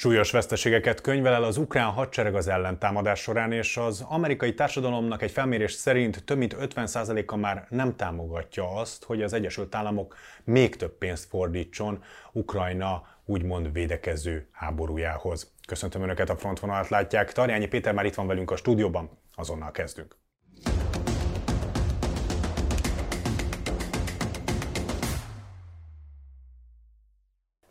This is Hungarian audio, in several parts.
Súlyos veszteségeket könyvel el az ukrán hadsereg az ellentámadás során, és az amerikai társadalomnak egy felmérés szerint több mint 50%-a már nem támogatja azt, hogy az Egyesült Államok még több pénzt fordítson Ukrajna úgymond védekező háborújához. Köszöntöm Önöket, a frontvonalat látják. Tarjányi Péter már itt van velünk a stúdióban, azonnal kezdünk.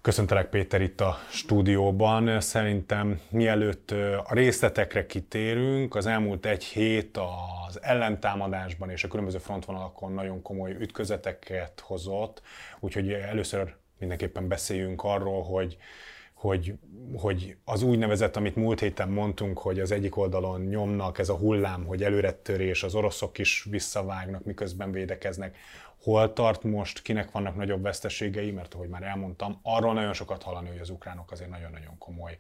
Köszöntelek Péter itt a stúdióban. Szerintem mielőtt a részletekre kitérünk, az elmúlt egy hét az ellentámadásban és a különböző frontvonalakon nagyon komoly ütközeteket hozott, úgyhogy először mindenképpen beszéljünk arról, hogy hogy, hogy az úgynevezett, amit múlt héten mondtunk, hogy az egyik oldalon nyomnak ez a hullám, hogy előrettörés, az oroszok is visszavágnak, miközben védekeznek. Hol tart most, kinek vannak nagyobb veszteségei, mert ahogy már elmondtam, arról nagyon sokat hallani, hogy az ukránok azért nagyon-nagyon komoly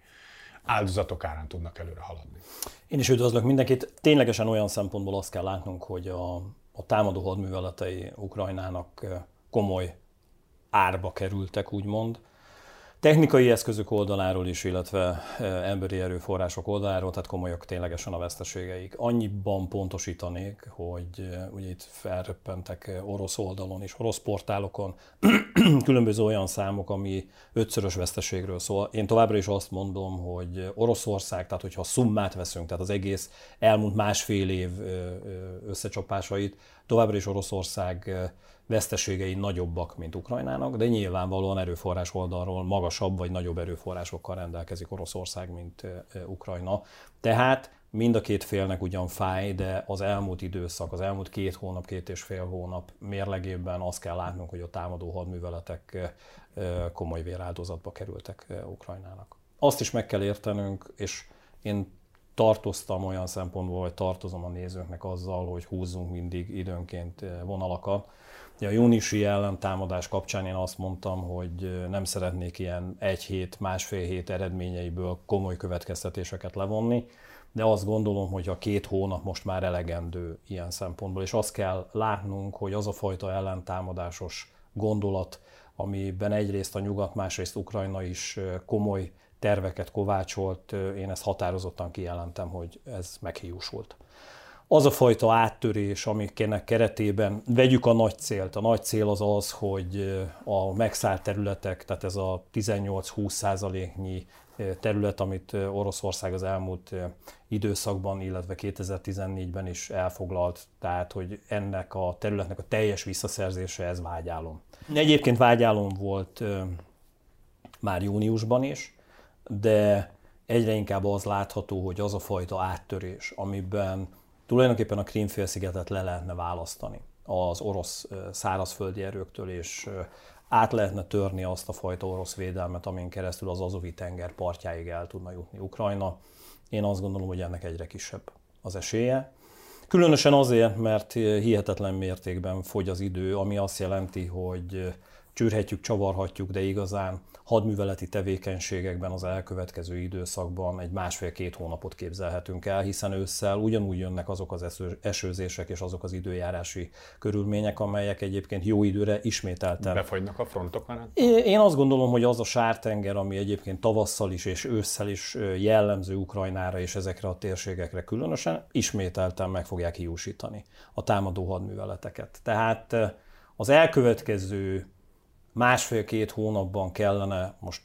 áldozatok árán tudnak előre haladni. Én is üdvözlök mindenkit. Ténylegesen olyan szempontból azt kell látnunk, hogy a, a támadó hadműveletei Ukrajnának komoly árba kerültek, úgymond. Technikai eszközök oldaláról is, illetve emberi erőforrások oldaláról, tehát komolyak ténylegesen a veszteségeik. Annyiban pontosítanék, hogy ugye itt felröppentek orosz oldalon és orosz portálokon különböző olyan számok, ami ötszörös veszteségről szól. Én továbbra is azt mondom, hogy Oroszország, tehát hogyha szummát veszünk, tehát az egész elmúlt másfél év összecsapásait, továbbra is Oroszország veszteségei nagyobbak, mint Ukrajnának, de nyilvánvalóan erőforrás oldalról magasabb vagy nagyobb erőforrásokkal rendelkezik Oroszország, mint Ukrajna. Tehát mind a két félnek ugyan fáj, de az elmúlt időszak, az elmúlt két hónap, két és fél hónap mérlegében azt kell látnunk, hogy a támadó hadműveletek komoly véráldozatba kerültek Ukrajnának. Azt is meg kell értenünk, és én tartoztam olyan szempontból, vagy tartozom a nézőknek azzal, hogy húzzunk mindig időnként vonalakat, a júniusi ellentámadás kapcsán én azt mondtam, hogy nem szeretnék ilyen egy hét, másfél hét eredményeiből komoly következtetéseket levonni, de azt gondolom, hogy a két hónap most már elegendő ilyen szempontból, és azt kell látnunk, hogy az a fajta ellentámadásos gondolat, amiben egyrészt a nyugat, másrészt Ukrajna is komoly terveket kovácsolt, én ezt határozottan kijelentem, hogy ez meghiúsult az a fajta áttörés, amiknek keretében vegyük a nagy célt. A nagy cél az az, hogy a megszállt területek, tehát ez a 18-20 százaléknyi terület, amit Oroszország az elmúlt időszakban, illetve 2014-ben is elfoglalt, tehát hogy ennek a területnek a teljes visszaszerzése, ez vágyálom. Egyébként vágyálom volt már júniusban is, de egyre inkább az látható, hogy az a fajta áttörés, amiben tulajdonképpen a Krímfélszigetet le lehetne választani az orosz szárazföldi erőktől, és át lehetne törni azt a fajta orosz védelmet, amin keresztül az Azovi tenger partjáig el tudna jutni Ukrajna. Én azt gondolom, hogy ennek egyre kisebb az esélye. Különösen azért, mert hihetetlen mértékben fogy az idő, ami azt jelenti, hogy csűrhetjük, csavarhatjuk, de igazán hadműveleti tevékenységekben az elkövetkező időszakban egy másfél-két hónapot képzelhetünk el, hiszen ősszel ugyanúgy jönnek azok az esőzések és azok az időjárási körülmények, amelyek egyébként jó időre ismételten. Befagynak a frontok már? Én azt gondolom, hogy az a sártenger, ami egyébként tavasszal is és ősszel is jellemző Ukrajnára és ezekre a térségekre különösen, ismételten meg fogják hiúsítani a támadó hadműveleteket. Tehát az elkövetkező másfél-két hónapban kellene, most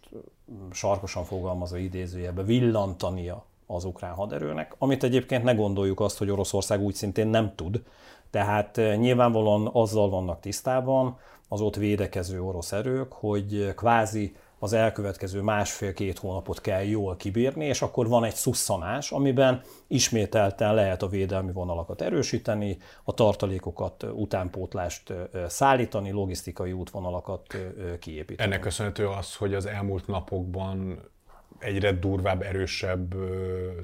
sarkosan fogalmazva idézőjelbe, villantania az ukrán haderőnek, amit egyébként ne gondoljuk azt, hogy Oroszország úgy szintén nem tud. Tehát nyilvánvalóan azzal vannak tisztában az ott védekező orosz erők, hogy kvázi az elkövetkező másfél-két hónapot kell jól kibírni, és akkor van egy szusszanás, amiben ismételten lehet a védelmi vonalakat erősíteni, a tartalékokat, utánpótlást szállítani, logisztikai útvonalakat kiépíteni. Ennek köszönhető az, hogy az elmúlt napokban egyre durvább, erősebb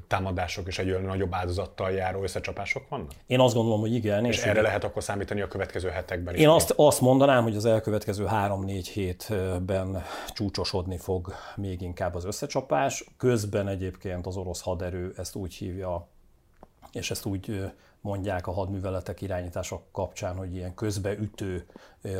támadások és egyre nagyobb áldozattal járó összecsapások vannak? Én azt gondolom, hogy igen. És, és erre ugye... lehet akkor számítani a következő hetekben is? Én azt, azt mondanám, hogy az elkövetkező 3-4 hétben csúcsosodni fog még inkább az összecsapás. Közben egyébként az orosz haderő ezt úgy hívja, és ezt úgy mondják a hadműveletek irányítása kapcsán, hogy ilyen közbeütő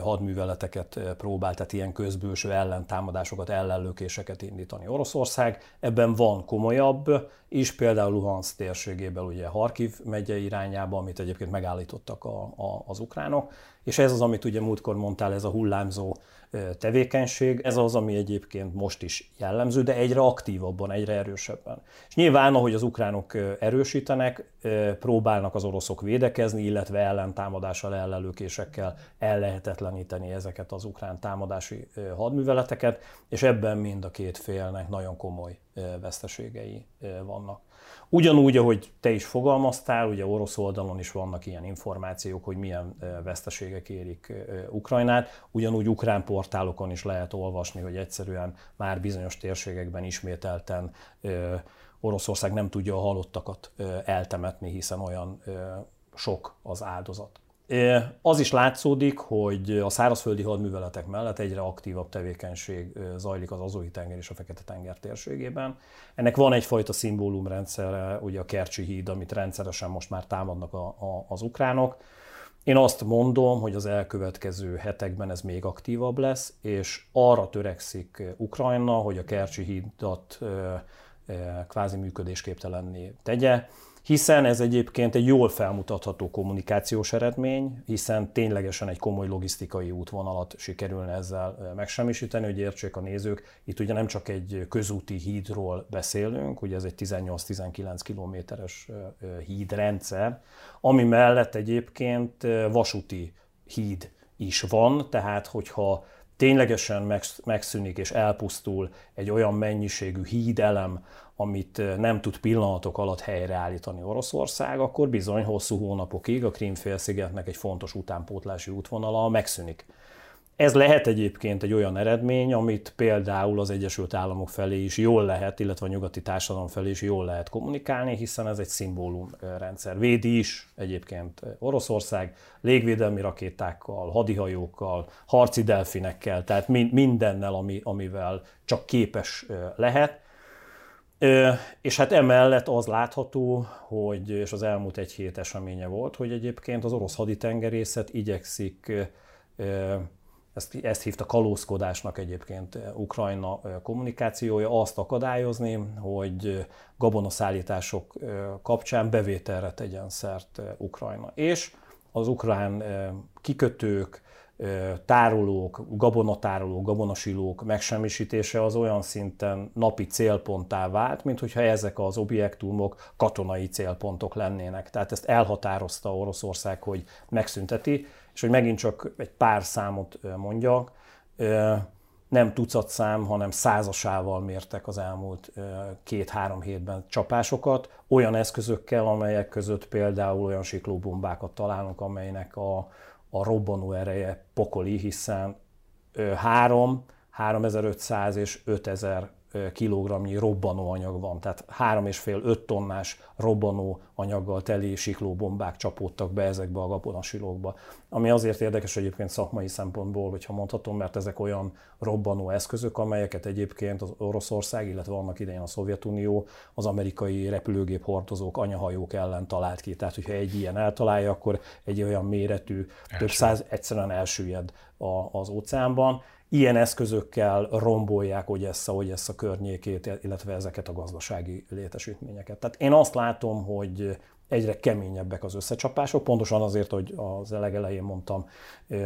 hadműveleteket próbál, tehát ilyen közbőső ellentámadásokat, ellenlökéseket indítani Oroszország. Ebben van komolyabb is, például Luhansk térségében, ugye Harkiv megye irányába, amit egyébként megállítottak a, a, az ukránok, és ez az, amit ugye múltkor mondtál, ez a hullámzó tevékenység, ez az, ami egyébként most is jellemző, de egyre aktívabban, egyre erősebben. És nyilván, ahogy az ukránok erősítenek, próbálnak az oroszok védekezni, illetve ellentámadással, ellenlökésekkel ellehetetleníteni ezeket az ukrán támadási hadműveleteket, és ebben mind a két félnek nagyon komoly veszteségei vannak. Ugyanúgy, ahogy te is fogalmaztál, ugye orosz oldalon is vannak ilyen információk, hogy milyen veszteségek érik Ukrajnát, ugyanúgy ukrán portálokon is lehet olvasni, hogy egyszerűen már bizonyos térségekben ismételten Oroszország nem tudja a halottakat eltemetni, hiszen olyan sok az áldozat. Az is látszódik, hogy a szárazföldi hadműveletek mellett egyre aktívabb tevékenység zajlik az Azói tenger és a Fekete tenger térségében. Ennek van egyfajta szimbólumrendszere, ugye a Kercsi híd, amit rendszeresen most már támadnak a, a, az ukránok. Én azt mondom, hogy az elkövetkező hetekben ez még aktívabb lesz, és arra törekszik Ukrajna, hogy a Kercsi hídat kvázi működésképtelenné tegye hiszen ez egyébként egy jól felmutatható kommunikációs eredmény, hiszen ténylegesen egy komoly logisztikai útvonalat sikerülne ezzel megsemmisíteni, hogy értsék a nézők. Itt ugye nem csak egy közúti hídról beszélünk, ugye ez egy 18-19 kilométeres hídrendszer, ami mellett egyébként vasúti híd is van, tehát hogyha ténylegesen megszűnik és elpusztul egy olyan mennyiségű hídelem, amit nem tud pillanatok alatt helyreállítani Oroszország, akkor bizony hosszú hónapokig a Krímfélszigetnek egy fontos utánpótlási útvonala megszűnik. Ez lehet egyébként egy olyan eredmény, amit például az Egyesült Államok felé is jól lehet, illetve a nyugati társadalom felé is jól lehet kommunikálni, hiszen ez egy szimbólumrendszer. Védi is egyébként Oroszország légvédelmi rakétákkal, hadihajókkal, harci delfinekkel, tehát mindennel, ami, amivel csak képes lehet. És hát emellett az látható, hogy, és az elmúlt egy hét eseménye volt, hogy egyébként az orosz haditengerészet igyekszik, ezt, ezt hívta kalózkodásnak egyébként Ukrajna kommunikációja, azt akadályozni, hogy gabonaszállítások kapcsán bevételre tegyen szert Ukrajna. És az ukrán kikötők, tárolók, gabonatárolók, gabonasilók megsemmisítése az olyan szinten napi célponttá vált, mint hogyha ezek az objektumok katonai célpontok lennének. Tehát ezt elhatározta Oroszország, hogy megszünteti, és hogy megint csak egy pár számot mondjak, nem tucat szám, hanem százasával mértek az elmúlt két-három hétben csapásokat, olyan eszközökkel, amelyek között például olyan siklóbombákat találunk, amelynek a, a robbanó ereje pokoli, hiszen 3, 3500 és 5000 kilogramnyi robbanóanyag van, tehát 3,5-5 tonnás robbanó anyaggal teli siklóbombák csapódtak be ezekbe a gabonasilókba. Ami azért érdekes egyébként szakmai szempontból, hogyha mondhatom, mert ezek olyan robbanó eszközök, amelyeket egyébként az Oroszország, illetve annak idején a Szovjetunió az amerikai repülőgép hordozók, anyahajók ellen talált ki. Tehát, hogyha egy ilyen eltalálja, akkor egy olyan méretű, Első. több száz egyszerűen elsüllyed az óceánban ilyen eszközökkel rombolják Ogyessa, Ogyessa környékét, illetve ezeket a gazdasági létesítményeket. Tehát én azt látom, hogy egyre keményebbek az összecsapások, pontosan azért, hogy az legelején mondtam,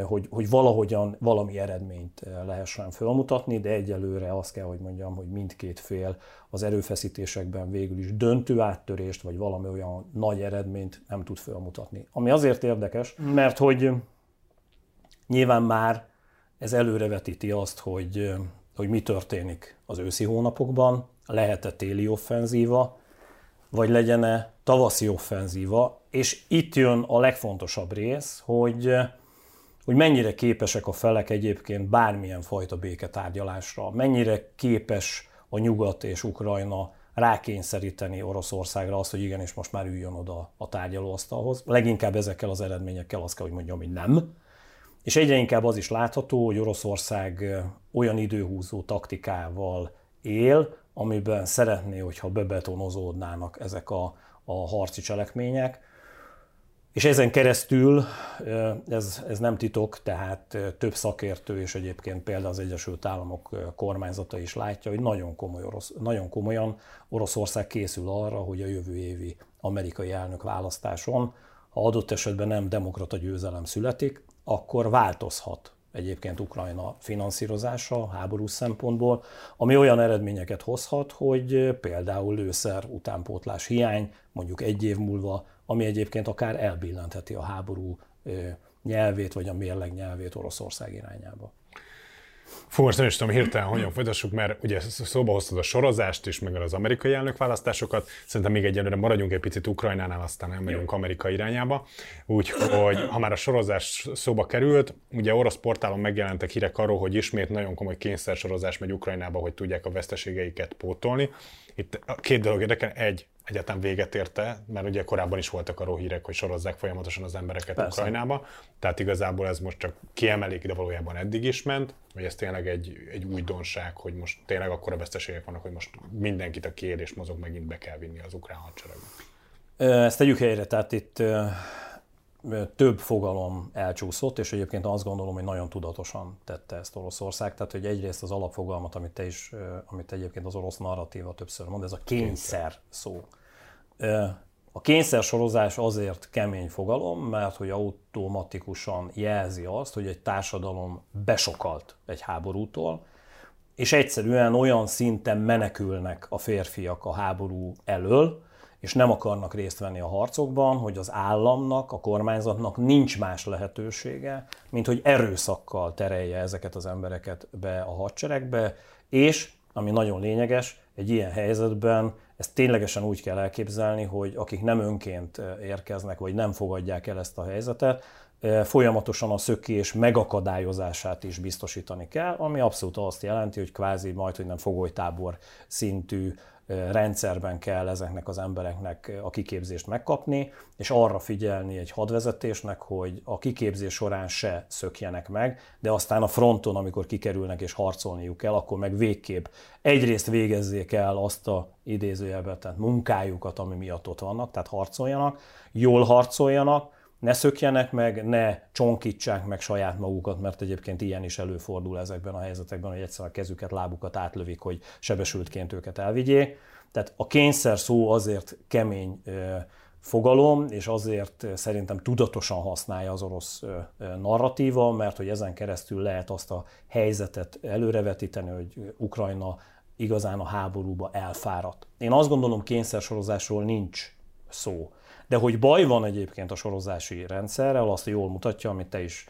hogy, hogy valahogyan valami eredményt lehessen fölmutatni, de egyelőre azt kell, hogy mondjam, hogy mindkét fél az erőfeszítésekben végül is döntő áttörést, vagy valami olyan nagy eredményt nem tud fölmutatni. Ami azért érdekes, mert hogy nyilván már ez előrevetíti azt, hogy, hogy mi történik az őszi hónapokban, lehet-e téli offenzíva, vagy legyen-e tavaszi offenzíva, és itt jön a legfontosabb rész, hogy, hogy mennyire képesek a felek egyébként bármilyen fajta béketárgyalásra, mennyire képes a nyugat és Ukrajna rákényszeríteni Oroszországra azt, hogy igenis most már üljön oda a tárgyalóasztalhoz. Leginkább ezekkel az eredményekkel azt kell, hogy mondjam, hogy nem. És egyre inkább az is látható, hogy Oroszország olyan időhúzó taktikával él, amiben szeretné, hogyha bebetonozódnának ezek a, a harci cselekmények. És ezen keresztül, ez, ez nem titok, tehát több szakértő és egyébként például az Egyesült Államok kormányzata is látja, hogy nagyon, komoly orosz, nagyon komolyan Oroszország készül arra, hogy a jövő évi amerikai elnök választáson, ha adott esetben nem demokrata győzelem születik, akkor változhat egyébként Ukrajna finanszírozása háborús szempontból, ami olyan eredményeket hozhat, hogy például lőszer utánpótlás hiány mondjuk egy év múlva, ami egyébként akár elbillentheti a háború nyelvét vagy a mérleg nyelvét Oroszország irányába. Fú, most nem is tudom hirtelen, hogyan folytassuk, mert ugye szóba hoztad a sorozást is, meg az amerikai elnökválasztásokat. Szerintem még egyelőre maradjunk egy picit Ukrajnánál, aztán nem megyünk Amerika irányába. Úgyhogy ha már a sorozás szóba került, ugye orosz portálon megjelentek hírek arról, hogy ismét nagyon komoly kényszersorozás megy Ukrajnába, hogy tudják a veszteségeiket pótolni. Itt két dolog érdekel. Egy, egyetem véget érte, mert ugye korábban is voltak arról hírek, hogy sorozzák folyamatosan az embereket Persze. Ukrajnába, tehát igazából ez most csak kiemelik, de valójában eddig is ment, vagy ez tényleg egy, egy újdonság, hogy most tényleg akkora veszteségek vannak, hogy most mindenkit, a és mozog, megint be kell vinni az ukrán hadseregbe. Ezt tegyük helyre, tehát itt több fogalom elcsúszott, és egyébként azt gondolom, hogy nagyon tudatosan tette ezt Oroszország. Tehát, hogy egyrészt az alapfogalmat, amit te is, amit egyébként az orosz narratíva többször mond, ez a kényszer szó. A kényszer sorozás azért kemény fogalom, mert hogy automatikusan jelzi azt, hogy egy társadalom besokalt egy háborútól, és egyszerűen olyan szinten menekülnek a férfiak a háború elől, és nem akarnak részt venni a harcokban, hogy az államnak, a kormányzatnak nincs más lehetősége, mint hogy erőszakkal terelje ezeket az embereket be a hadseregbe, és, ami nagyon lényeges, egy ilyen helyzetben ezt ténylegesen úgy kell elképzelni, hogy akik nem önként érkeznek, vagy nem fogadják el ezt a helyzetet, folyamatosan a szökés megakadályozását is biztosítani kell, ami abszolút azt jelenti, hogy kvázi majd, hogy nem fogolytábor szintű rendszerben kell ezeknek az embereknek a kiképzést megkapni, és arra figyelni egy hadvezetésnek, hogy a kiképzés során se szökjenek meg, de aztán a fronton, amikor kikerülnek és harcolniuk kell, akkor meg végképp egyrészt végezzék el azt a idézőjelben, tehát munkájukat, ami miatt ott vannak, tehát harcoljanak, jól harcoljanak, ne szökjenek meg, ne csonkítsák meg saját magukat, mert egyébként ilyen is előfordul ezekben a helyzetekben, hogy egyszerűen a kezüket, lábukat átlövik, hogy sebesültként őket elvigyék. Tehát a kényszer szó azért kemény fogalom, és azért szerintem tudatosan használja az orosz narratíva, mert hogy ezen keresztül lehet azt a helyzetet előrevetíteni, hogy Ukrajna igazán a háborúba elfáradt. Én azt gondolom, kényszersorozásról nincs szó. De hogy baj van egyébként a sorozási rendszerrel, azt jól mutatja, amit te is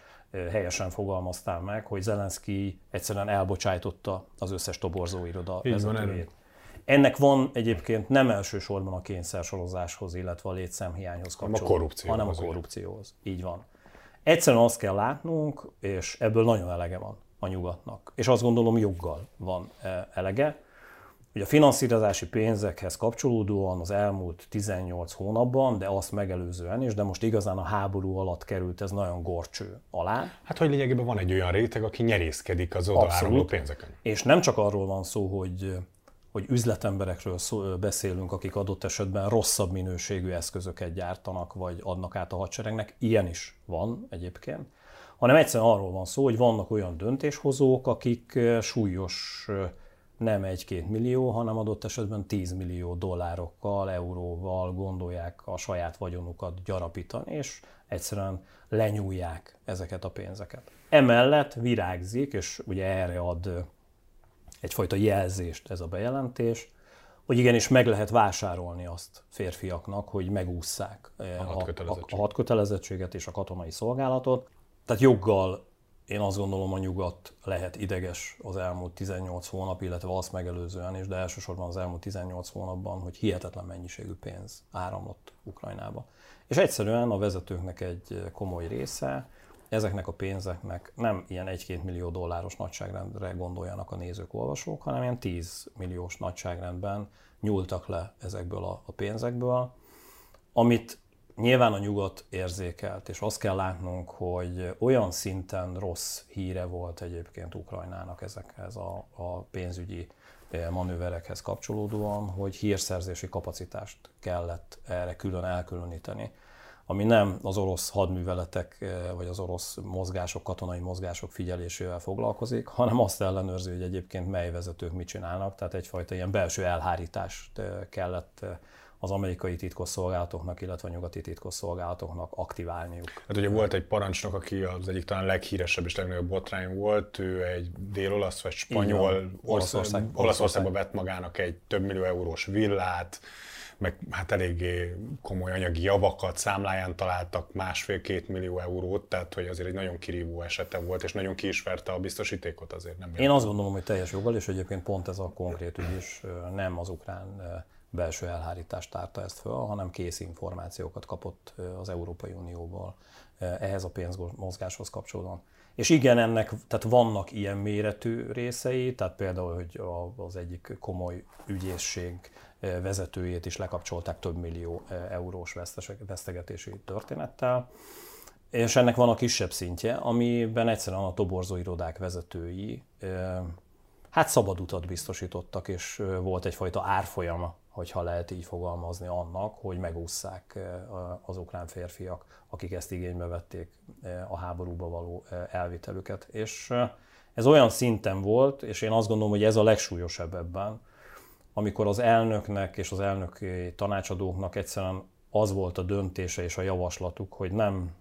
helyesen fogalmaztál meg, hogy Zelenszky egyszerűen elbocsájtotta az összes toborzóiroda vezetőjét. Ennek van egyébként nem elsősorban a kényszer sorozáshoz, illetve a létszámhiányhoz kapcsolódó, a korrupcióhoz. hanem a korrupcióhoz. Így van. Egyszerűen azt kell látnunk, és ebből nagyon elege van a nyugatnak. És azt gondolom joggal van elege, hogy a finanszírozási pénzekhez kapcsolódóan az elmúlt 18 hónapban, de azt megelőzően is, de most igazán a háború alatt került ez nagyon gorcső alá. Hát, hogy lényegében van egy olyan réteg, aki nyerészkedik az odaáramló pénzeken. És nem csak arról van szó, hogy hogy üzletemberekről szó, beszélünk, akik adott esetben rosszabb minőségű eszközöket gyártanak, vagy adnak át a hadseregnek, ilyen is van egyébként, hanem egyszerűen arról van szó, hogy vannak olyan döntéshozók, akik súlyos nem egy-két millió, hanem adott esetben 10 millió dollárokkal, euróval gondolják a saját vagyonukat gyarapítani, és egyszerűen lenyúlják ezeket a pénzeket. Emellett virágzik, és ugye erre ad egyfajta jelzést ez a bejelentés, hogy igenis meg lehet vásárolni azt férfiaknak, hogy megússzák a, a, a, a hadkötelezettséget és a katonai szolgálatot. Tehát joggal én azt gondolom, a nyugat lehet ideges az elmúlt 18 hónap, illetve azt megelőzően is, de elsősorban az elmúlt 18 hónapban, hogy hihetetlen mennyiségű pénz áramlott Ukrajnába. És egyszerűen a vezetőknek egy komoly része ezeknek a pénzeknek nem ilyen 1-2 millió dolláros nagyságrendre gondoljanak a nézők, olvasók, hanem ilyen 10 milliós nagyságrendben nyúltak le ezekből a, a pénzekből, amit nyilván a nyugat érzékelt, és azt kell látnunk, hogy olyan szinten rossz híre volt egyébként Ukrajnának ezekhez a, a pénzügyi eh, manőverekhez kapcsolódóan, hogy hírszerzési kapacitást kellett erre külön elkülöníteni. ami nem az orosz hadműveletek vagy az orosz mozgások, katonai mozgások figyelésével foglalkozik, hanem azt ellenőrzi, hogy egyébként mely vezetők mit csinálnak, tehát egyfajta ilyen belső elhárítást kellett az amerikai titkosszolgálatoknak, illetve a nyugati titkosszolgálatoknak aktiválniuk. Hát ugye volt egy parancsnok, aki az egyik talán leghíresebb és legnagyobb botrány volt, ő egy dél-olasz vagy spanyol Olaszország, Olaszországba vett magának egy több millió eurós villát, meg hát eléggé komoly anyagi javakat, számláján találtak másfél-két millió eurót, tehát hogy azért egy nagyon kirívó esete volt, és nagyon kiismerte a biztosítékot azért nem. Én azt gondolom, hogy teljes joggal, és egyébként pont ez a konkrét ügy is nem az ukrán belső elhárítást tárta ezt föl, hanem kész információkat kapott az Európai Unióból ehhez a pénzmozgáshoz kapcsolódóan. És igen, ennek, tehát vannak ilyen méretű részei, tehát például, hogy az egyik komoly ügyészség vezetőjét is lekapcsolták több millió eurós vesztegetési történettel. És ennek van a kisebb szintje, amiben egyszerűen a toborzó irodák vezetői hát szabad utat biztosítottak, és volt egyfajta árfolyama hogyha lehet így fogalmazni, annak, hogy megúszszák az ukrán férfiak, akik ezt igénybe vették a háborúba való elvitelüket. És ez olyan szinten volt, és én azt gondolom, hogy ez a legsúlyosabb ebben, amikor az elnöknek és az elnöki tanácsadóknak egyszerűen az volt a döntése és a javaslatuk, hogy nem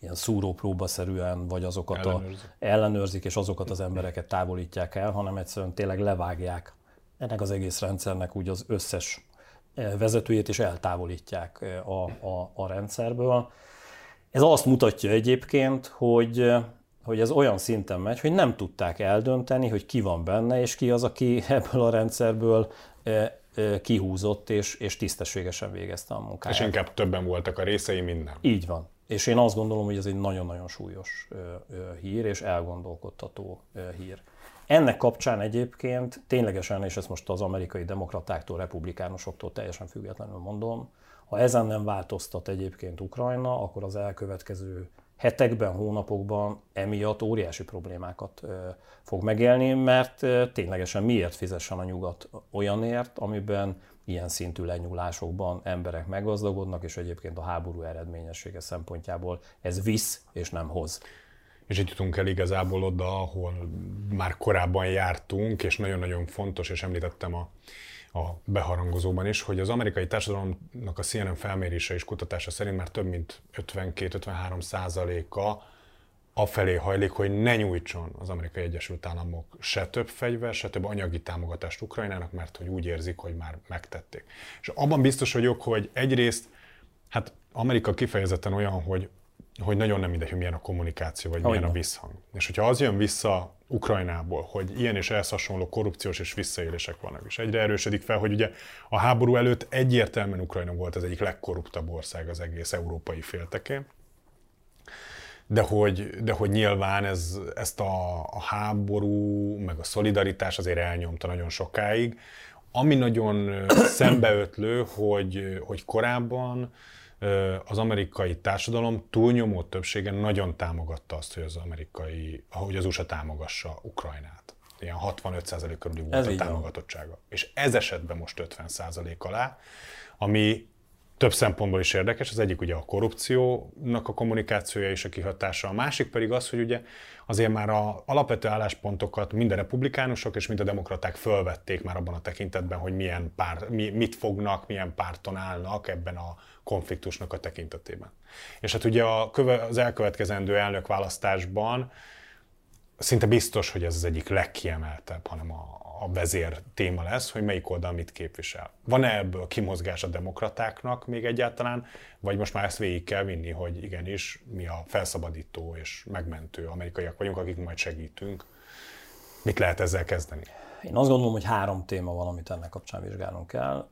ilyen szúrópróbaszerűen, vagy azokat ellenőrzik. A, ellenőrzik, és azokat az embereket távolítják el, hanem egyszerűen tényleg levágják ennek az egész rendszernek úgy az összes eh, vezetőjét is eltávolítják eh, a, a, a rendszerből. Ez azt mutatja egyébként, hogy, eh, hogy ez olyan szinten megy, hogy nem tudták eldönteni, hogy ki van benne, és ki az, aki ebből a rendszerből kihúzott és, és tisztességesen végezte a munkáját. És inkább többen voltak a részei, minden. Így van. És én azt gondolom, hogy ez egy nagyon-nagyon súlyos hír, és elgondolkodtató hír. Ennek kapcsán egyébként ténylegesen, és ezt most az amerikai demokratáktól, republikánusoktól teljesen függetlenül mondom, ha ezen nem változtat egyébként Ukrajna, akkor az elkövetkező hetekben, hónapokban emiatt óriási problémákat fog megélni, mert ténylegesen miért fizessen a nyugat olyanért, amiben ilyen szintű lenyúlásokban emberek meggazdagodnak, és egyébként a háború eredményessége szempontjából ez visz és nem hoz és itt jutunk el igazából oda, ahol már korábban jártunk, és nagyon-nagyon fontos, és említettem a, a beharangozóban is, hogy az amerikai társadalomnak a CNN felmérése és kutatása szerint már több mint 52-53 százaléka afelé hajlik, hogy ne nyújtson az Amerikai Egyesült Államok se több fegyver, se több anyagi támogatást Ukrajnának, mert hogy úgy érzik, hogy már megtették. És abban biztos vagyok, hogy egyrészt, hát Amerika kifejezetten olyan, hogy hogy nagyon nem mindegy, hogy milyen a kommunikáció, vagy milyen a visszhang. És hogyha az jön vissza Ukrajnából, hogy ilyen és ehhez hasonló korrupciós és visszaélések vannak, és egyre erősödik fel, hogy ugye a háború előtt egyértelműen Ukrajna volt az egyik legkorruptabb ország az egész európai féltekén, de hogy, de hogy nyilván ez, ezt a, a háború, meg a szolidaritás azért elnyomta nagyon sokáig. Ami nagyon szembeötlő, hogy, hogy korábban az amerikai társadalom túlnyomó többsége nagyon támogatta azt, hogy az amerikai, ahogy az USA támogassa Ukrajnát. Ilyen 65% körül volt ez a támogatottsága. Van. És ez esetben most 50% alá, ami több szempontból is érdekes. Az egyik ugye a korrupciónak a kommunikációja és a kihatása, a másik pedig az, hogy ugye azért már a alapvető álláspontokat mind a republikánusok és mind a demokraták fölvették már abban a tekintetben, hogy milyen pár, mi, mit fognak, milyen párton állnak ebben a konfliktusnak a tekintetében. És hát ugye a köve, az elkövetkezendő elnökválasztásban szinte biztos, hogy ez az egyik legkiemeltebb, hanem a, a vezér téma lesz, hogy melyik oldal mit képvisel. Van-e ebből kimozgás a demokratáknak még egyáltalán, vagy most már ezt végig kell vinni, hogy igenis mi a felszabadító és megmentő amerikaiak vagyunk, akik majd segítünk. Mit lehet ezzel kezdeni? Én azt gondolom, hogy három téma van, amit ennek kapcsán vizsgálnunk kell.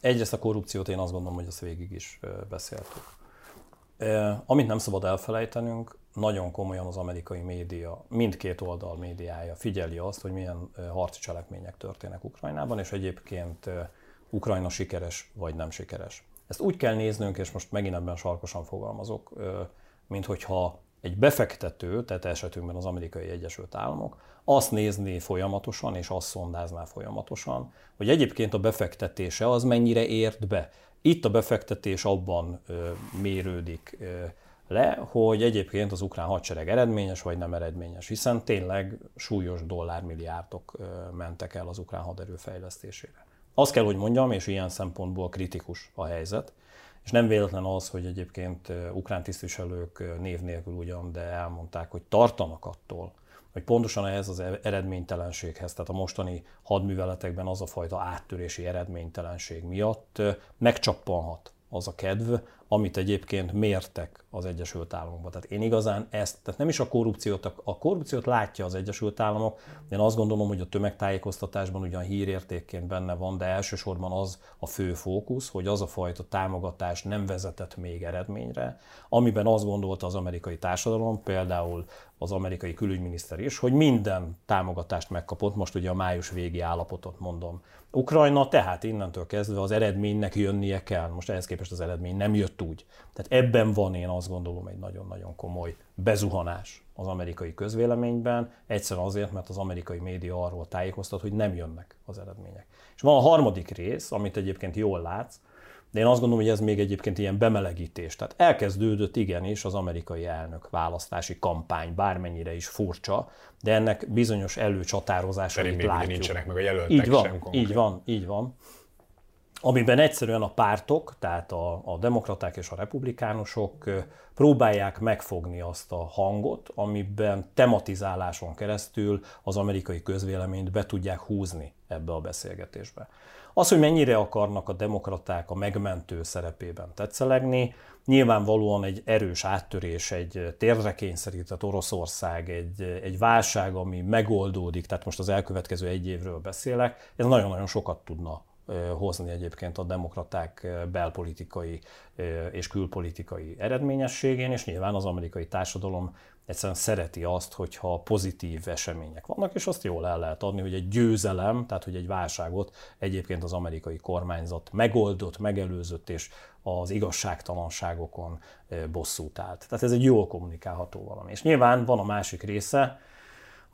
Egyrészt a korrupciót én azt gondolom, hogy ezt végig is beszéltük. Amit nem szabad elfelejtenünk, nagyon komolyan az amerikai média, mindkét oldal médiája figyeli azt, hogy milyen harci cselekmények történnek Ukrajnában, és egyébként Ukrajna sikeres vagy nem sikeres. Ezt úgy kell néznünk, és most megint ebben sarkosan fogalmazok, mint hogyha egy befektető, tehát esetünkben az amerikai Egyesült Államok, azt nézni folyamatosan, és azt szondázná folyamatosan, hogy egyébként a befektetése az mennyire ért be. Itt a befektetés abban mérődik le, hogy egyébként az ukrán hadsereg eredményes vagy nem eredményes, hiszen tényleg súlyos dollármilliárdok mentek el az ukrán haderő fejlesztésére. Azt kell, hogy mondjam, és ilyen szempontból kritikus a helyzet, és nem véletlen az, hogy egyébként ukrán tisztviselők név nélkül ugyan, de elmondták, hogy tartanak attól, hogy pontosan ez az eredménytelenséghez, tehát a mostani hadműveletekben az a fajta áttörési eredménytelenség miatt megcsappanhat az a kedv, amit egyébként mértek az Egyesült Államokban. Tehát én igazán ezt, tehát nem is a korrupciót, a korrupciót látja az Egyesült Államok, én azt gondolom, hogy a tömegtájékoztatásban ugyan hírértékként benne van, de elsősorban az a fő fókusz, hogy az a fajta támogatás nem vezetett még eredményre, amiben azt gondolta az amerikai társadalom, például az amerikai külügyminiszter is, hogy minden támogatást megkapott, most ugye a május végi állapotot mondom. Ukrajna tehát innentől kezdve az eredménynek jönnie kell. Most ehhez képest az eredmény nem jött úgy. Tehát ebben van én azt gondolom egy nagyon-nagyon komoly bezuhanás az amerikai közvéleményben, egyszerűen azért, mert az amerikai média arról tájékoztat, hogy nem jönnek az eredmények. És van a harmadik rész, amit egyébként jól látsz, de én azt gondolom, hogy ez még egyébként ilyen bemelegítés. Tehát elkezdődött igenis az amerikai elnök választási kampány, bármennyire is furcsa, de ennek bizonyos előcsatározásait látjuk. nincsenek meg a jelöltek így van, sem Így van, így van amiben egyszerűen a pártok, tehát a, a demokraták és a republikánusok próbálják megfogni azt a hangot, amiben tematizáláson keresztül az amerikai közvéleményt be tudják húzni ebbe a beszélgetésbe. Az, hogy mennyire akarnak a demokraták a megmentő szerepében tetszelegni, nyilvánvalóan egy erős áttörés, egy térdre kényszerített Oroszország, egy, egy válság, ami megoldódik, tehát most az elkövetkező egy évről beszélek, ez nagyon-nagyon sokat tudna hozni egyébként a demokraták belpolitikai és külpolitikai eredményességén, és nyilván az amerikai társadalom egyszerűen szereti azt, hogyha pozitív események vannak, és azt jól el lehet adni, hogy egy győzelem, tehát hogy egy válságot egyébként az amerikai kormányzat megoldott, megelőzött, és az igazságtalanságokon bosszút állt. Tehát ez egy jól kommunikálható valami. És nyilván van a másik része,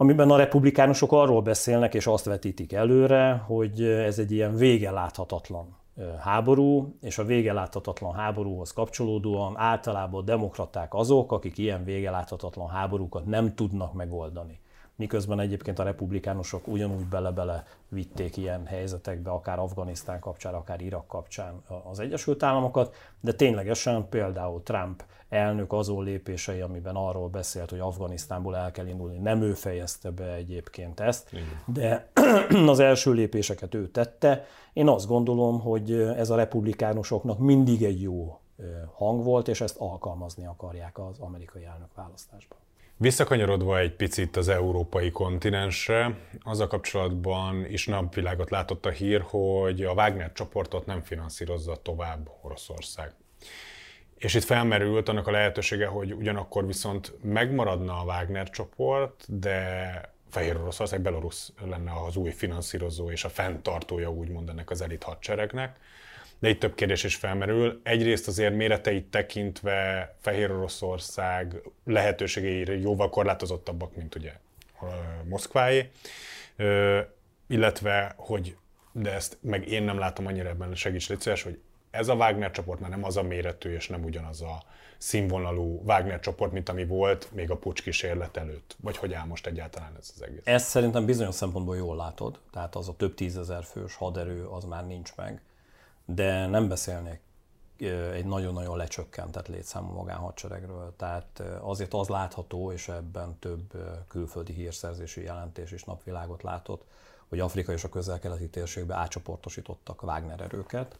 amiben a republikánusok arról beszélnek, és azt vetítik előre, hogy ez egy ilyen vége láthatatlan háború, és a vége láthatatlan háborúhoz kapcsolódóan általában demokraták azok, akik ilyen vége láthatatlan háborúkat nem tudnak megoldani. Miközben egyébként a republikánusok ugyanúgy bele-bele vitték ilyen helyzetekbe, akár Afganisztán kapcsán, akár Irak kapcsán az Egyesült Államokat, de ténylegesen például Trump elnök azon lépései, amiben arról beszélt, hogy Afganisztánból el kell indulni, nem ő fejezte be egyébként ezt, Igen. de az első lépéseket ő tette. Én azt gondolom, hogy ez a republikánusoknak mindig egy jó hang volt, és ezt alkalmazni akarják az amerikai elnök választásban. Visszakanyarodva egy picit az európai kontinensre, az a kapcsolatban is napvilágot látott a hír, hogy a Wagner csoportot nem finanszírozza tovább Oroszország. És itt felmerült annak a lehetősége, hogy ugyanakkor viszont megmaradna a Wagner csoport, de Fehér Oroszország, Belarus lenne az új finanszírozó és a fenntartója úgymond ennek az elit hadseregnek de itt több kérdés is felmerül. Egyrészt azért méreteit tekintve Fehér Oroszország lehetőségei jóval korlátozottabbak, mint ugye Moszkváé, illetve, hogy de ezt meg én nem látom annyira ebben, segíts légy hogy ez a Wagner csoport már nem az a méretű és nem ugyanaz a színvonalú Wagner csoport, mint ami volt még a pucs kísérlet előtt? Vagy hogy áll most egyáltalán ez az egész? Ezt szerintem bizonyos szempontból jól látod, tehát az a több tízezer fős haderő az már nincs meg de nem beszélnék egy nagyon-nagyon lecsökkentett létszámú magánhadseregről. Tehát azért az látható, és ebben több külföldi hírszerzési jelentés is napvilágot látott, hogy Afrika és a közel-keleti térségbe átcsoportosítottak Wagner erőket.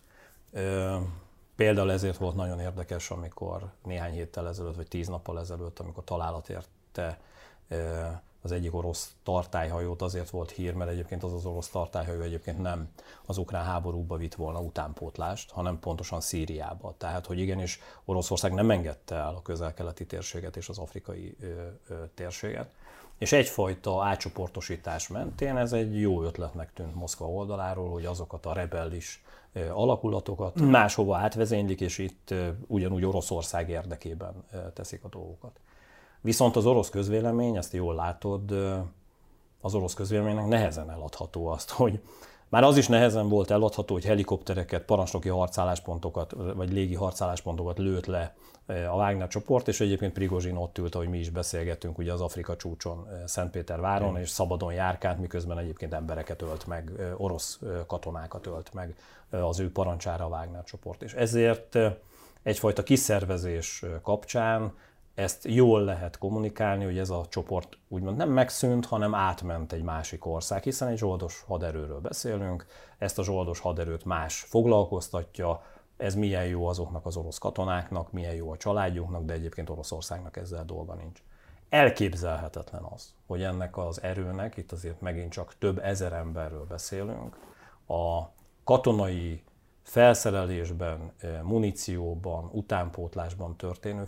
Például ezért volt nagyon érdekes, amikor néhány héttel ezelőtt, vagy tíz nappal ezelőtt, amikor találat érte az egyik orosz tartályhajót azért volt hír, mert egyébként az az orosz tartályhajó egyébként nem az ukrán háborúba vitt volna utánpótlást, hanem pontosan Szíriába. Tehát, hogy igenis Oroszország nem engedte el a közel-keleti térséget és az afrikai ö, ö, térséget. És egyfajta átcsoportosítás mentén ez egy jó ötletnek tűnt Moszkva oldaláról, hogy azokat a rebellis alakulatokat máshova átvezénylik, és itt ugyanúgy Oroszország érdekében teszik a dolgokat. Viszont az orosz közvélemény, ezt jól látod, az orosz közvéleménynek nehezen eladható azt, hogy már az is nehezen volt eladható, hogy helikoptereket, parancsnoki harcálláspontokat, vagy légi harcálláspontokat lőtt le a Wagner csoport, és egyébként Prigozsin ott ült, ahogy mi is beszélgettünk, ugye az Afrika csúcson, Szentpéterváron, és szabadon járkált, miközben egyébként embereket ölt meg, orosz katonákat ölt meg az ő parancsára a Wagner csoport. És ezért egyfajta kiszervezés kapcsán ezt jól lehet kommunikálni, hogy ez a csoport úgymond nem megszűnt, hanem átment egy másik ország, hiszen egy zsoldos haderőről beszélünk, ezt a zsoldos haderőt más foglalkoztatja, ez milyen jó azoknak az orosz katonáknak, milyen jó a családjuknak, de egyébként Oroszországnak ezzel dolga nincs. Elképzelhetetlen az, hogy ennek az erőnek, itt azért megint csak több ezer emberről beszélünk, a katonai felszerelésben, eh, munícióban, utánpótlásban történő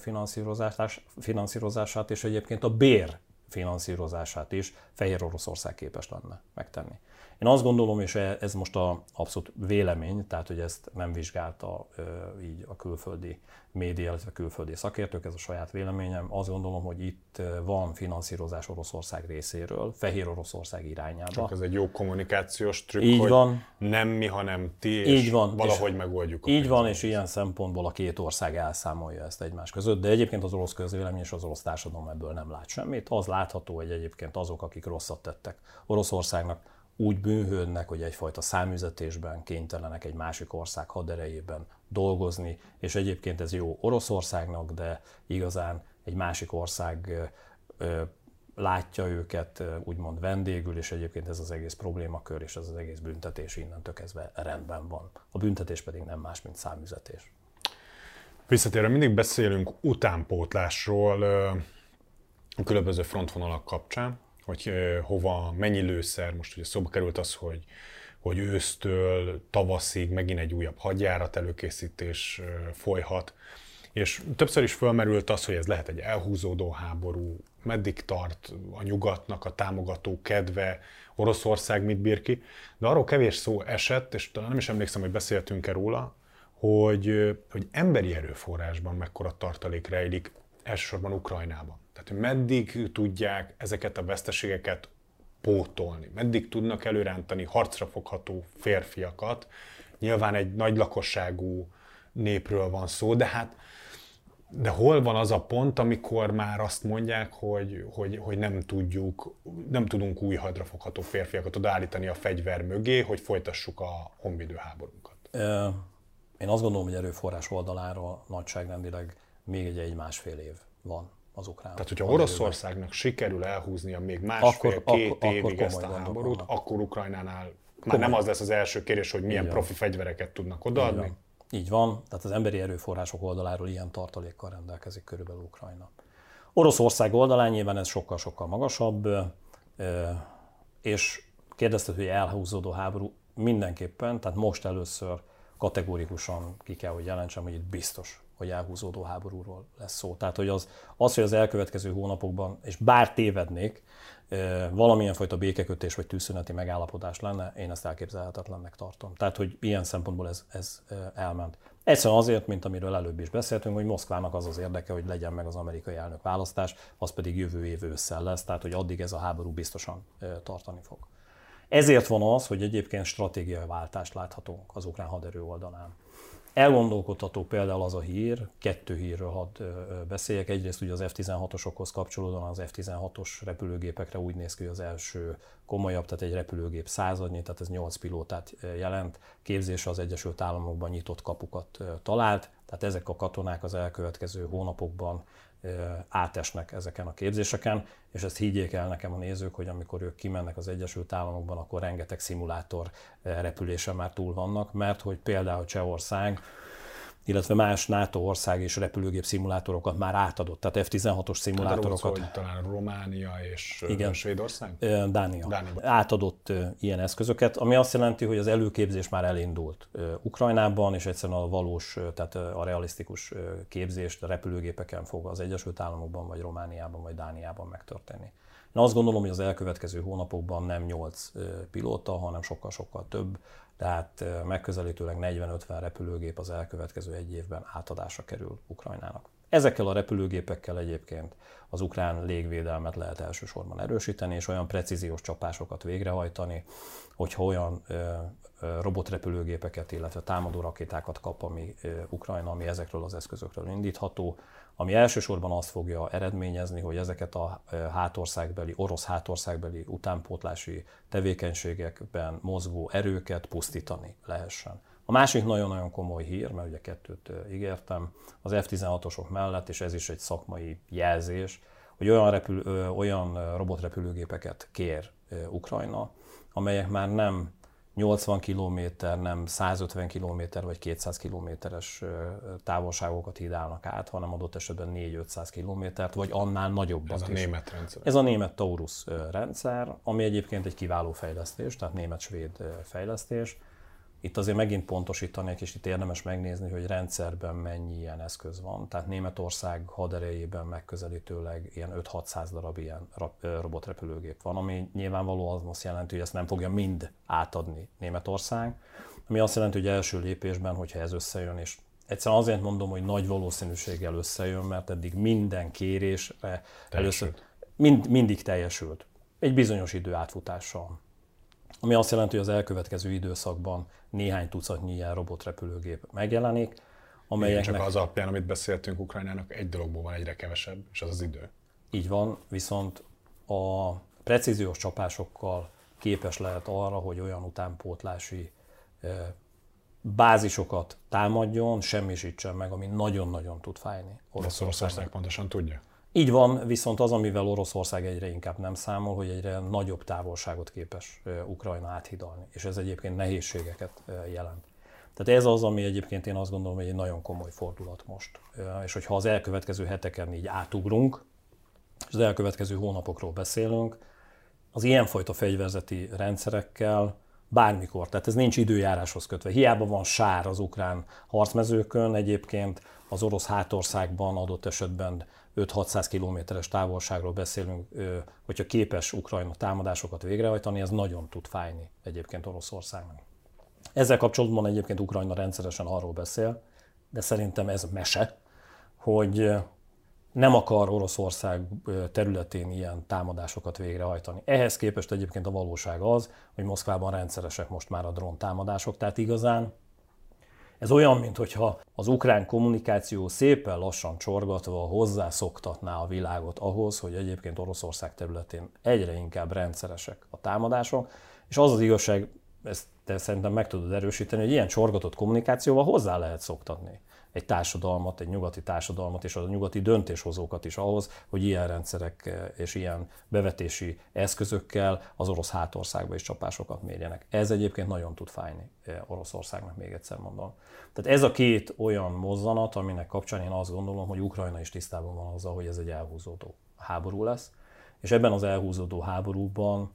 finanszírozását és egyébként a bér finanszírozását is Fehér Oroszország képes lenne megtenni. Én azt gondolom, és e, ez most a abszolút vélemény, tehát hogy ezt nem vizsgálta így a külföldi média, illetve külföldi szakértők, ez a saját véleményem. Azt gondolom, hogy itt van finanszírozás Oroszország részéről, Fehér Oroszország irányába. Csak ez egy jó kommunikációs trükk, így hogy van. nem mi, hanem ti, és így van. valahogy és megoldjuk. Így van, és ilyen szempontból a két ország elszámolja ezt egymás között, de egyébként az orosz közvélemény és az orosz társadalom ebből nem lát semmit. Az látható, hogy egyébként azok, akik rosszat tettek Oroszországnak, úgy bűnhődnek, hogy egyfajta számüzetésben kénytelenek egy másik ország haderejében dolgozni, és egyébként ez jó Oroszországnak, de igazán egy másik ország látja őket úgymond vendégül, és egyébként ez az egész problémakör és ez az egész büntetés innentől kezdve rendben van. A büntetés pedig nem más, mint számüzetés. Visszatérve mindig beszélünk utánpótlásról a különböző frontvonalak kapcsán hogy hova, mennyi lőszer, most ugye szóba került az, hogy, hogy ősztől tavaszig megint egy újabb hadjárat előkészítés folyhat, és többször is fölmerült az, hogy ez lehet egy elhúzódó háború, meddig tart a nyugatnak a támogató kedve, Oroszország mit bír ki, de arról kevés szó esett, és talán nem is emlékszem, hogy beszéltünk-e róla, hogy, hogy emberi erőforrásban mekkora tartalék rejlik, elsősorban Ukrajnában. Tehát, meddig tudják ezeket a veszteségeket pótolni, meddig tudnak előrántani harcra fogható férfiakat. Nyilván egy nagy lakosságú népről van szó, de hát de hol van az a pont, amikor már azt mondják, hogy, hogy, hogy nem tudjuk, nem tudunk új hadrafogható férfiakat odaállítani a fegyver mögé, hogy folytassuk a honvédő háborunkat? Én azt gondolom, hogy erőforrás oldaláról nagyságrendileg még egy, egy másfél év van az ukrán. Tehát, hogyha Oroszországnak sikerül elhúznia még másfél-két évig akkor ezt a háborút, vannak. akkor Ukrajnánál már komoly. nem az lesz az első kérdés, hogy milyen profi fegyvereket tudnak odaadni. Így van. Így van, tehát az emberi erőforrások oldaláról ilyen tartalékkal rendelkezik körülbelül Ukrajna. Oroszország oldalán nyilván ez sokkal-sokkal magasabb, és kérdezted, hogy elhúzódó háború mindenképpen, tehát most először kategórikusan ki kell, hogy jelentsem, hogy itt biztos hogy elhúzódó háborúról lesz szó. Tehát, hogy az, az, hogy az elkövetkező hónapokban, és bár tévednék, valamilyen fajta békekötés vagy tűzszüneti megállapodás lenne, én ezt elképzelhetetlennek tartom. Tehát, hogy ilyen szempontból ez, ez elment. Egyszerűen azért, mint amiről előbb is beszéltünk, hogy Moszkvának az az érdeke, hogy legyen meg az amerikai elnök választás, az pedig jövő év ősszel lesz, tehát hogy addig ez a háború biztosan tartani fog. Ezért van az, hogy egyébként stratégiai váltást láthatunk az ukrán haderő oldalán. Elgondolkodható például az a hír, kettő hírről hadd beszéljek. Egyrészt ugye az F-16-osokhoz kapcsolódóan az F-16-os repülőgépekre úgy néz ki, hogy az első komolyabb, tehát egy repülőgép századnyi, tehát ez 8 pilótát jelent. Képzése az Egyesült Államokban nyitott kapukat talált, tehát ezek a katonák az elkövetkező hónapokban átesnek ezeken a képzéseken, és ezt higgyék el nekem a nézők, hogy amikor ők kimennek az Egyesült Államokban, akkor rengeteg szimulátor repülése már túl vannak, mert hogy például Csehország illetve más NATO ország és repülőgép szimulátorokat már átadott, tehát F-16-os szimulátorokat. Hát, talán Románia és Igen. Svédország? Dánia. Dánia. Átadott ilyen eszközöket, ami azt jelenti, hogy az előképzés már elindult Ukrajnában, és egyszerűen a valós, tehát a realisztikus képzést a repülőgépeken fog az Egyesült Államokban, vagy Romániában, vagy Dániában megtörténni. Én azt gondolom, hogy az elkövetkező hónapokban nem 8 pilóta, hanem sokkal-sokkal több tehát megközelítőleg 40-50 repülőgép az elkövetkező egy évben átadásra kerül Ukrajnának. Ezekkel a repülőgépekkel egyébként az ukrán légvédelmet lehet elsősorban erősíteni, és olyan precíziós csapásokat végrehajtani, hogyha olyan robotrepülőgépeket, illetve támadó rakétákat kap, ami Ukrajna, ami ezekről az eszközökről indítható, ami elsősorban azt fogja eredményezni, hogy ezeket a hátországbeli, orosz hátországbeli utánpótlási tevékenységekben mozgó erőket pusztítani lehessen. A másik nagyon-nagyon komoly hír, mert ugye kettőt ígértem, az F-16-osok mellett, és ez is egy szakmai jelzés, hogy olyan, repül, olyan robotrepülőgépeket kér Ukrajna, amelyek már nem 80 km, nem 150 km vagy 200 kilométeres távolságokat hidálnak át, hanem adott esetben 4-500 kilométert, vagy annál nagyobbat Ez a is. német rendszer. Ez a német Taurus rendszer, ami egyébként egy kiváló fejlesztés, tehát német-svéd fejlesztés. Itt azért megint pontosítanék, és itt érdemes megnézni, hogy rendszerben mennyi ilyen eszköz van. Tehát Németország haderejében megközelítőleg ilyen 5-600 darab ilyen robotrepülőgép van, ami nyilvánvaló az azt jelenti, hogy ezt nem fogja mind átadni Németország, ami azt jelenti, hogy első lépésben, hogyha ez összejön, és egyszerűen azért mondom, hogy nagy valószínűséggel összejön, mert eddig minden kérésre először mind, mindig teljesült. Egy bizonyos idő átfutással ami azt jelenti, hogy az elkövetkező időszakban néhány tucatnyi ilyen robotrepülőgép megjelenik, amelyeknek... Igen, csak az alapján, amit beszéltünk, Ukrajnának egy dologból van egyre kevesebb, és az az idő. Így van, viszont a precíziós csapásokkal képes lehet arra, hogy olyan utánpótlási bázisokat támadjon, semmisítsen meg, ami nagyon-nagyon tud fájni. Oroszország pontosan tudja. Így van, viszont az, amivel Oroszország egyre inkább nem számol, hogy egyre nagyobb távolságot képes Ukrajna áthidalni, és ez egyébként nehézségeket jelent. Tehát ez az, ami egyébként én azt gondolom, hogy egy nagyon komoly fordulat most. És hogyha az elkövetkező heteken így átugrunk, és az elkövetkező hónapokról beszélünk, az ilyenfajta fegyverzeti rendszerekkel bármikor, tehát ez nincs időjáráshoz kötve. Hiába van sár az ukrán harcmezőkön, egyébként az orosz hátországban adott esetben 5-600 kilométeres távolságról beszélünk, hogyha képes Ukrajna támadásokat végrehajtani, ez nagyon tud fájni egyébként Oroszországnak. Ezzel kapcsolatban egyébként Ukrajna rendszeresen arról beszél, de szerintem ez mese, hogy nem akar Oroszország területén ilyen támadásokat végrehajtani. Ehhez képest egyébként a valóság az, hogy Moszkvában rendszeresek most már a drón támadások, tehát igazán ez olyan, mintha az ukrán kommunikáció szépen lassan csorgatva hozzászoktatná a világot ahhoz, hogy egyébként Oroszország területén egyre inkább rendszeresek a támadások, és az az igazság, ezt te szerintem meg tudod erősíteni, hogy ilyen csorgatott kommunikációval hozzá lehet szoktatni egy társadalmat, egy nyugati társadalmat és a nyugati döntéshozókat is ahhoz, hogy ilyen rendszerek eh, és ilyen bevetési eszközökkel az orosz hátországba is csapásokat mérjenek. Ez egyébként nagyon tud fájni eh, Oroszországnak, még egyszer mondom. Tehát ez a két olyan mozzanat, aminek kapcsán én azt gondolom, hogy Ukrajna is tisztában van azzal, hogy ez egy elhúzódó háború lesz, és ebben az elhúzódó háborúban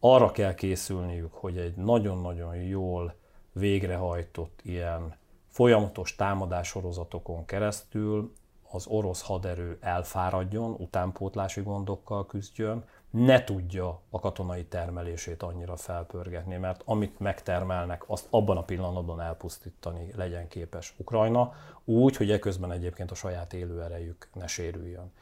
arra kell készülniük, hogy egy nagyon-nagyon jól végrehajtott ilyen folyamatos támadássorozatokon keresztül az orosz haderő elfáradjon, utánpótlási gondokkal küzdjön, ne tudja a katonai termelését annyira felpörgetni, mert amit megtermelnek, azt abban a pillanatban elpusztítani legyen képes Ukrajna, úgy, hogy eközben egyébként a saját élőerejük ne sérüljön.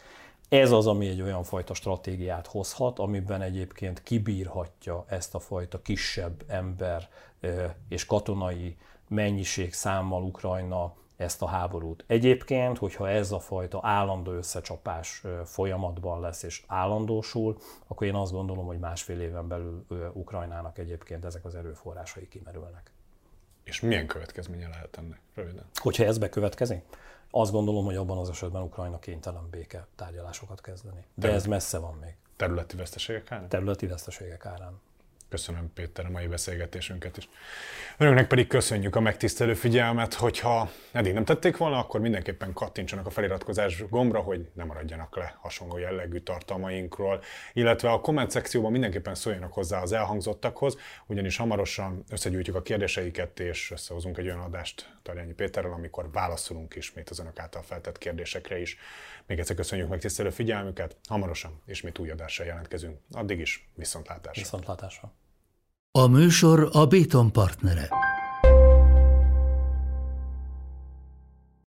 Ez az, ami egy olyan fajta stratégiát hozhat, amiben egyébként kibírhatja ezt a fajta kisebb ember és katonai mennyiség számmal Ukrajna ezt a háborút. Egyébként, hogyha ez a fajta állandó összecsapás folyamatban lesz és állandósul, akkor én azt gondolom, hogy másfél éven belül Ukrajnának egyébként ezek az erőforrásai kimerülnek. És milyen következménye lehet ennek röviden? Hogyha ez bekövetkezik? Azt gondolom, hogy abban az esetben Ukrajna kénytelen béke tárgyalásokat kezdeni. De ez messze van még. Területi veszteségek árán? Területi veszteségek árán. Köszönöm Péter a mai beszélgetésünket is. Önöknek pedig köszönjük a megtisztelő figyelmet, hogyha eddig nem tették volna, akkor mindenképpen kattintsanak a feliratkozás gombra, hogy ne maradjanak le hasonló jellegű tartalmainkról, illetve a komment szekcióban mindenképpen szóljanak hozzá az elhangzottakhoz, ugyanis hamarosan összegyűjtjük a kérdéseiket, és összehozunk egy olyan adást Tarjányi Péterrel, amikor válaszolunk ismét az önök által feltett kérdésekre is. Még egyszer köszönjük megtisztelő figyelmüket, hamarosan ismét új adással jelentkezünk. Addig is viszontlátásra. Viszontlátásra. A műsor a Béton partnere.